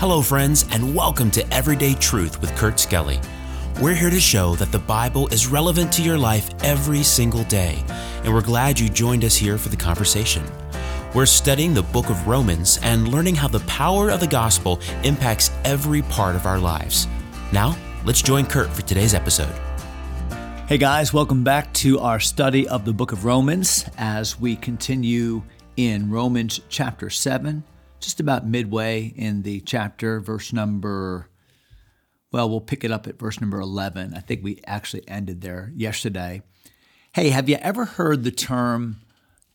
Hello, friends, and welcome to Everyday Truth with Kurt Skelly. We're here to show that the Bible is relevant to your life every single day, and we're glad you joined us here for the conversation. We're studying the book of Romans and learning how the power of the gospel impacts every part of our lives. Now, let's join Kurt for today's episode. Hey guys, welcome back to our study of the book of Romans as we continue in Romans chapter 7 just about midway in the chapter, verse number, well, we'll pick it up at verse number 11. I think we actually ended there yesterday. Hey, have you ever heard the term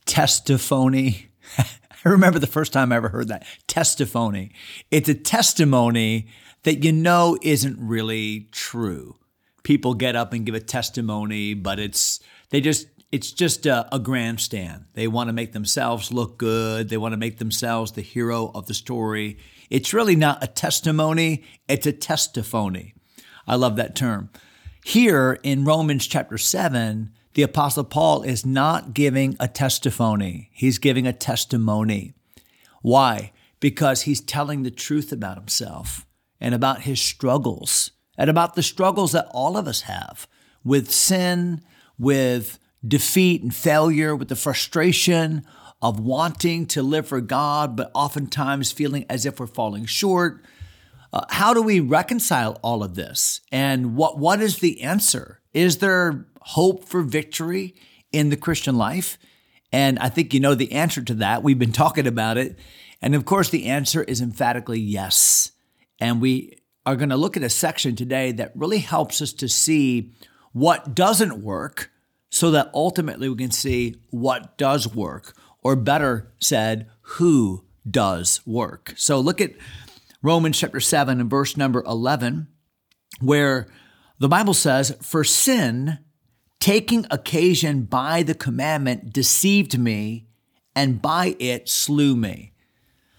testimony? I remember the first time I ever heard that testimony. It's a testimony that you know isn't really true. People get up and give a testimony, but it's they just it's just a, a grandstand. They want to make themselves look good. They want to make themselves the hero of the story. It's really not a testimony, it's a testimony. I love that term. Here in Romans chapter 7, the Apostle Paul is not giving a testimony, he's giving a testimony. Why? Because he's telling the truth about himself and about his struggles and about the struggles that all of us have with sin, with defeat and failure, with the frustration of wanting to live for God, but oftentimes feeling as if we're falling short. Uh, how do we reconcile all of this? And what, what is the answer? Is there hope for victory in the Christian life? And I think you know the answer to that. We've been talking about it. And of course, the answer is emphatically yes. And we are going to look at a section today that really helps us to see what doesn't work so that ultimately we can see what does work, or better said, who does work. So look at Romans chapter 7 and verse number 11, where the Bible says, For sin, taking occasion by the commandment, deceived me, and by it slew me.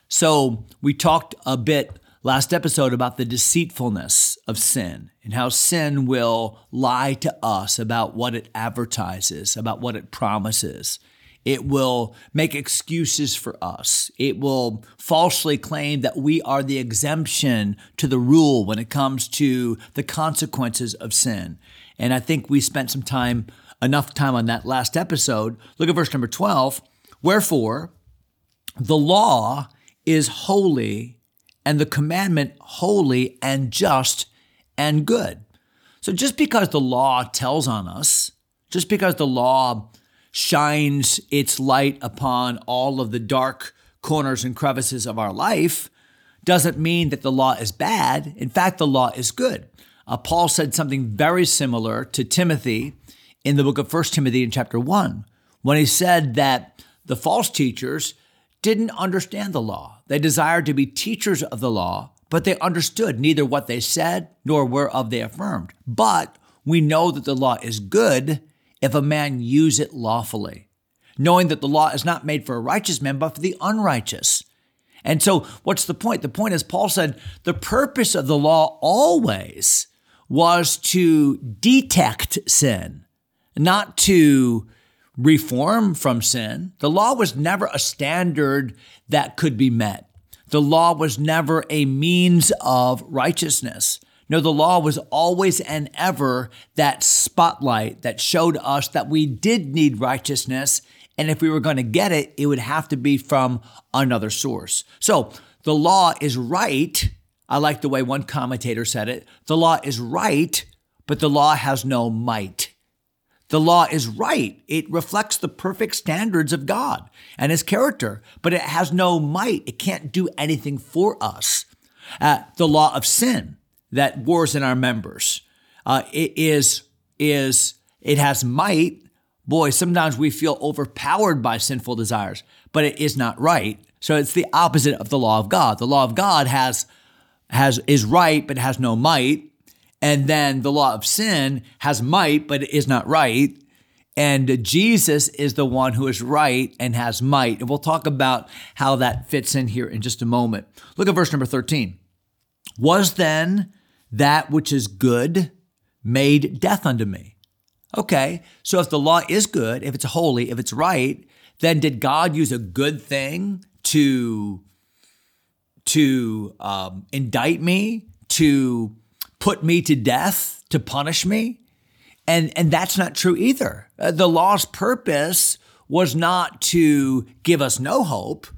So we talked a bit last episode about the deceitfulness of sin and how sin will lie to us about what it advertises, about what it promises. It will make excuses for us. It will falsely claim that we are the exemption to the rule when it comes to the consequences of sin. And I think we spent some time, enough time on that last episode. Look at verse number 12. Wherefore, the law is holy and the commandment holy and just and good. So just because the law tells on us, just because the law shines its light upon all of the dark corners and crevices of our life, doesn't mean that the law is bad. In fact, the law is good. Uh, Paul said something very similar to Timothy in the book of 1 Timothy in chapter 1 when he said that the false teachers didn't understand the law. They desired to be teachers of the law, but they understood neither what they said nor whereof they affirmed. But we know that the law is good if a man use it lawfully, knowing that the law is not made for a righteous man, but for the unrighteous. And so, what's the point? The point is, Paul said the purpose of the law always was to detect sin, not to reform from sin. The law was never a standard that could be met. The law was never a means of righteousness. No, the law was always and ever that spotlight that showed us that we did need righteousness. And if we were going to get it, it would have to be from another source. So the law is right. I like the way one commentator said it. The law is right, but the law has no might. The law is right. It reflects the perfect standards of God and his character, but it has no might. It can't do anything for us. Uh, the law of sin that wars in our members uh, it is is it has might. Boy, sometimes we feel overpowered by sinful desires, but it is not right. So it's the opposite of the law of God. The law of God has has is right but has no might and then the law of sin has might, but it is not right. And Jesus is the one who is right and has might. And we'll talk about how that fits in here in just a moment. Look at verse number 13. Was then that which is good made death unto me? Okay, so if the law is good, if it's holy, if it's right, then did God use a good thing to to um, indict me, to put me to death, to punish me. And, and that's not true either. Uh, the law's purpose was not to give us no hope,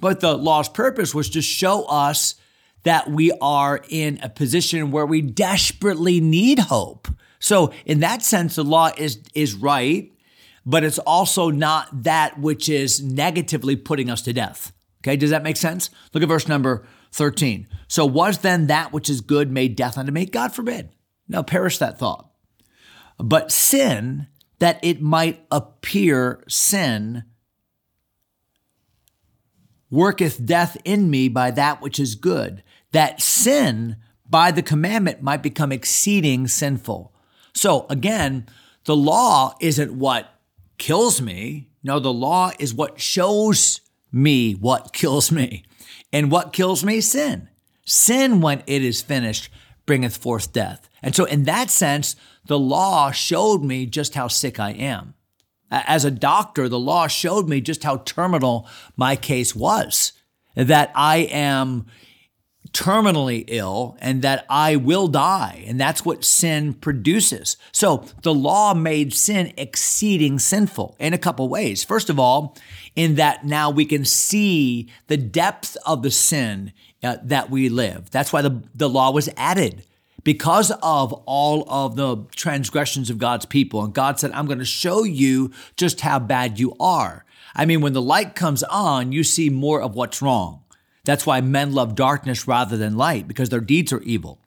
but the law's purpose was to show us that we are in a position where we desperately need hope. So in that sense, the law is, is right, but it's also not that which is negatively putting us to death. Okay, does that make sense? Look at verse number 13. So was then that which is good made death unto me? God forbid. Now perish that thought. But sin, that it might appear sin, worketh death in me by that which is good, that sin by the commandment might become exceeding sinful. So again, the law isn't what kills me. No, the law is what shows me what kills me. And what kills me? Sin. Sin, when it is finished, bringeth forth death. And so, in that sense, the law showed me just how sick I am. As a doctor, the law showed me just how terminal my case was, that I am terminally ill and that I will die. And that's what sin produces. So the law made sin exceeding sinful in a couple ways. First of all, in that now we can see the depth of the sin uh, that we live. That's why the, the law was added because of all of the transgressions of God's people. And God said, I'm going to show you just how bad you are. I mean, when the light comes on, you see more of what's wrong. That's why men love darkness rather than light, because their deeds are evil.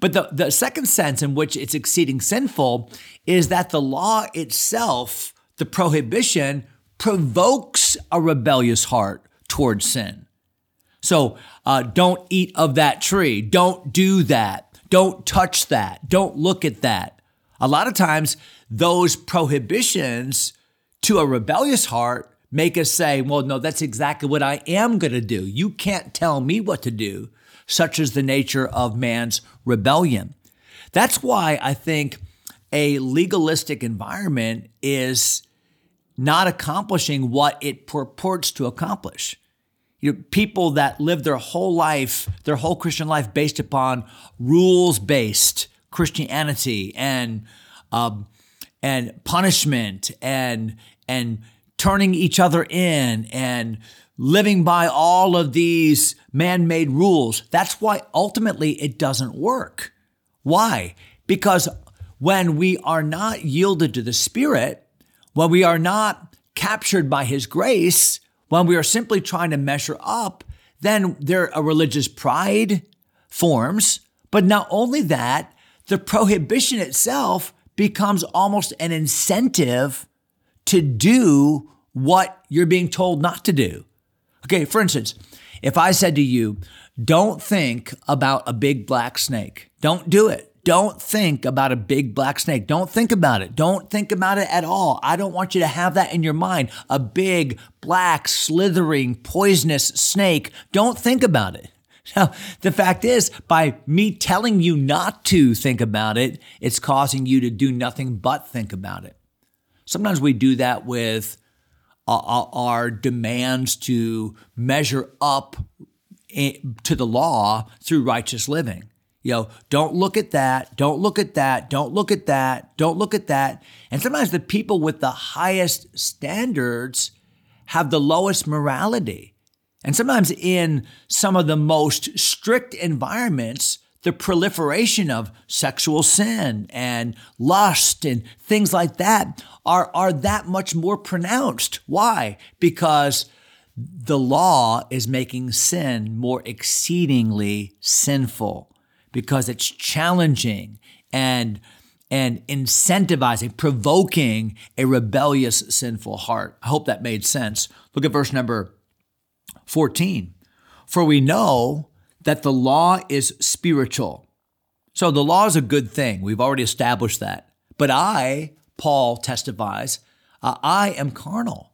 But the, the second sense in which it's exceeding sinful is that the law itself, the prohibition, provokes a rebellious heart towards sin. So uh, don't eat of that tree. Don't do that. Don't touch that. Don't look at that. A lot of times, those prohibitions to a rebellious heart make us say, well, no, that's exactly what I am going to do. You can't tell me what to do. Such is the nature of man's rebellion. That's why I think a legalistic environment is not accomplishing what it purports to accomplish. You know, people that live their whole life, their whole Christian life, based upon rules based Christianity and um, and punishment and and turning each other in and living by all of these man made rules. That's why ultimately it doesn't work. Why? Because when we are not yielded to the Spirit, when we are not captured by His grace, when we are simply trying to measure up, then there a religious pride forms. But not only that, the prohibition itself becomes almost an incentive to do what you're being told not to do. Okay, for instance, if I said to you, don't think about a big black snake, don't do it. Don't think about a big black snake. Don't think about it. Don't think about it at all. I don't want you to have that in your mind. A big, black, slithering, poisonous snake. Don't think about it. Now, the fact is, by me telling you not to think about it, it's causing you to do nothing but think about it. Sometimes we do that with uh, uh, our demands to measure up eh, to the law through righteous living. You know, don't look at that, don't look at that, don't look at that, don't look at that. And sometimes the people with the highest standards have the lowest morality. And sometimes in some of the most strict environments, the proliferation of sexual sin and lust and things like that are, are that much more pronounced. Why? Because the law is making sin more exceedingly sinful because it's challenging and and incentivizing, provoking a rebellious, sinful heart. I hope that made sense. Look at verse number 14. For we know that the law is spiritual. So the law is a good thing. We've already established that. But I, Paul testifies, uh, I am carnal,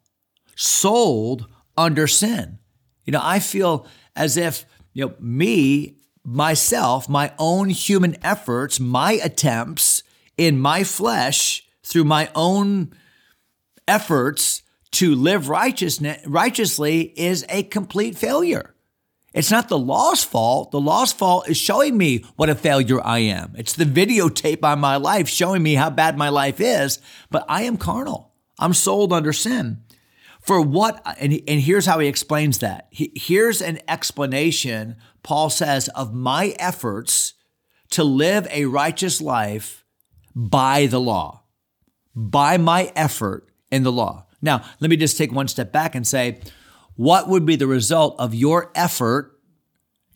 sold under sin. You know, I feel as if, you know, me, myself, my own human efforts, my attempts in my flesh through my own efforts to live righteousness, righteously is a complete failure. It's not the law's fault. The law's fault is showing me what a failure I am. It's the videotape on my life showing me how bad my life is, but I am carnal. I'm sold under sin. For what, and, and here's how he explains that. He, here's an explanation, Paul says, of my efforts to live a righteous life by the law, by my effort in the law. Now, let me just take one step back and say, what would be the result of your effort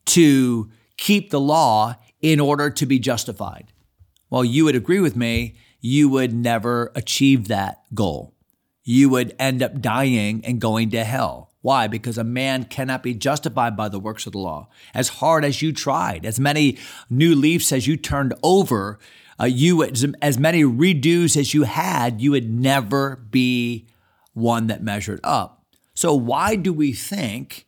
to keep the law in order to be justified? Well, you would agree with me, you would never achieve that goal. You would end up dying and going to hell. Why? Because a man cannot be justified by the works of the law. As hard as you tried, as many new leaves as you turned over, uh, you as, as many redos as you had, you would never be one that measured up. So, why do we think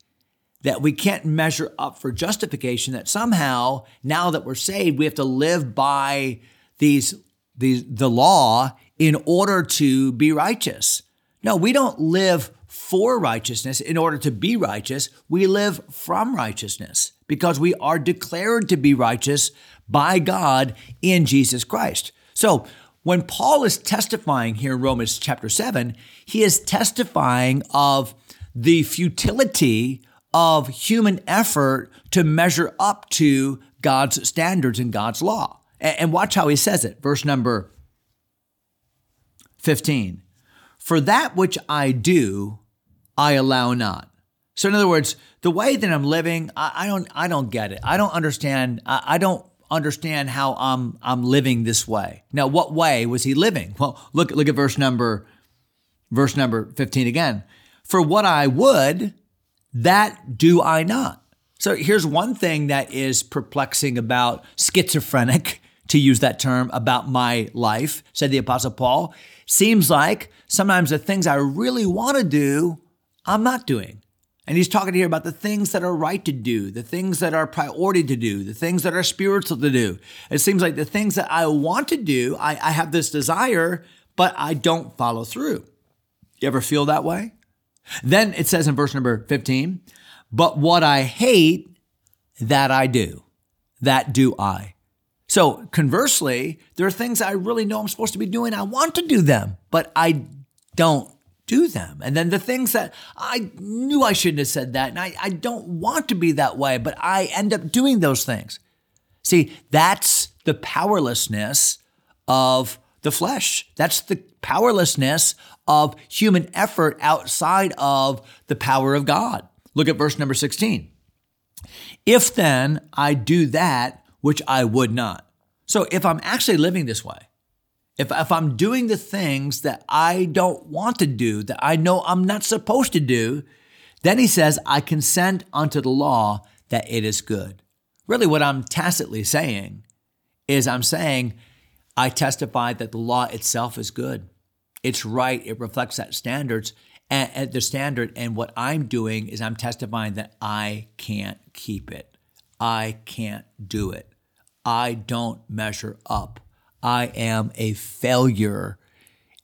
that we can't measure up for justification, that somehow, now that we're saved, we have to live by these, these the law in order to be righteous? No, we don't live for righteousness in order to be righteous. We live from righteousness because we are declared to be righteous by God in Jesus Christ. So, when Paul is testifying here in Romans chapter 7, he is testifying of the futility of human effort to measure up to God's standards and God's law. And watch how he says it. Verse number 15. For that which I do, I allow not. So in other words, the way that I'm living, I, don't I don't get it. I don't understand. I don't understand how I'm I'm living this way. Now, what way was he living? Well, look look at verse number verse number 15 again. For what I would, that do I not. So here's one thing that is perplexing about schizophrenic, to use that term, about my life, said the Apostle Paul. Seems like sometimes the things I really want to do, I'm not doing. And he's talking here about the things that are right to do, the things that are priority to do, the things that are spiritual to do. It seems like the things that I want to do, I, I have this desire, but I don't follow through. You ever feel that way? Then it says in verse number 15, but what I hate, that I do. That do I. So conversely, there are things I really know I'm supposed to be doing. I want to do them, but I don't do them. And then the things that I knew I shouldn't have said that, and I, I don't want to be that way, but I end up doing those things. See, that's the powerlessness of the flesh. That's the powerlessness of human effort outside of the power of God. Look at verse number 16. If then I do that which I would not. So if I'm actually living this way, if, if I'm doing the things that I don't want to do, that I know I'm not supposed to do, then he says, I consent unto the law that it is good. Really, what I'm tacitly saying is I'm saying, I testify that the law itself is good. It's right. It reflects that standards and, and the standard. And what I'm doing is I'm testifying that I can't keep it. I can't do it. I don't measure up. I am a failure.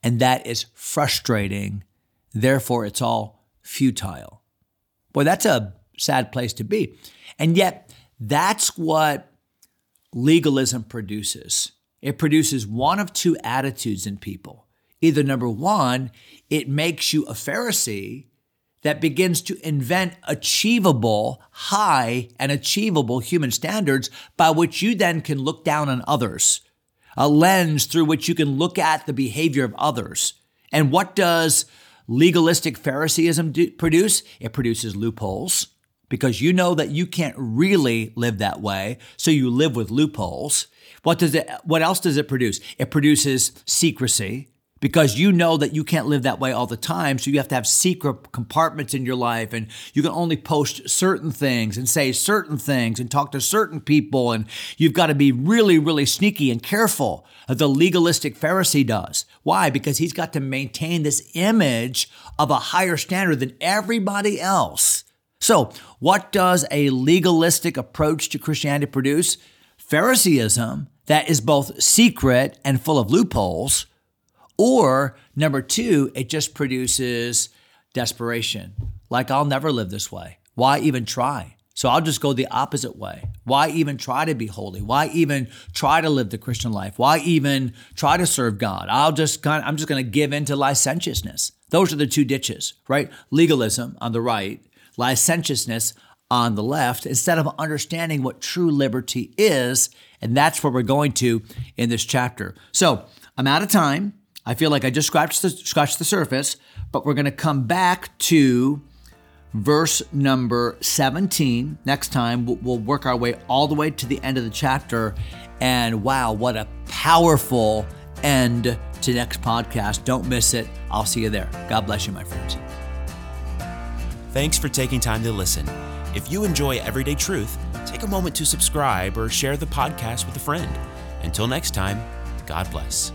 And that is frustrating. Therefore, it's all futile. Boy, that's a sad place to be. And yet, that's what legalism produces. It produces one of two attitudes in people. Either number one, it makes you a Pharisee that begins to invent achievable, high and achievable human standards by which you then can look down on others, a lens through which you can look at the behavior of others. And what does legalistic Phariseeism do, produce? It produces loopholes because you know that you can't really live that way, so you live with loopholes. What does it what else does it produce? It produces secrecy because you know that you can't live that way all the time. So you have to have secret compartments in your life and you can only post certain things and say certain things and talk to certain people. And you've got to be really, really sneaky and careful. The legalistic Pharisee does. Why? Because he's got to maintain this image of a higher standard than everybody else. So, what does a legalistic approach to Christianity produce? Phariseeism that is both secret and full of loopholes or number two, it just produces desperation. Like, I'll never live this way. Why even try? So I'll just go the opposite way. Why even try to be holy? Why even try to live the Christian life? Why even try to serve God? I'll just kind of, I'm just going to give in to licentiousness. Those are the two ditches, right? Legalism on the right, licentiousness on the left, instead of understanding what true liberty is. And that's where we're going to in this chapter. So I'm out of time. I feel like I just scratched the, scratched the surface, but we're going to come back to verse number 17 next time. We'll work our way all the way to the end of the chapter. And wow, what a powerful end to next podcast. Don't miss it. I'll see you there. God bless you, my friends. Thanks for taking time to listen. If you enjoy Everyday Truth, take a moment to subscribe or share the podcast with a friend. Until next time, God bless.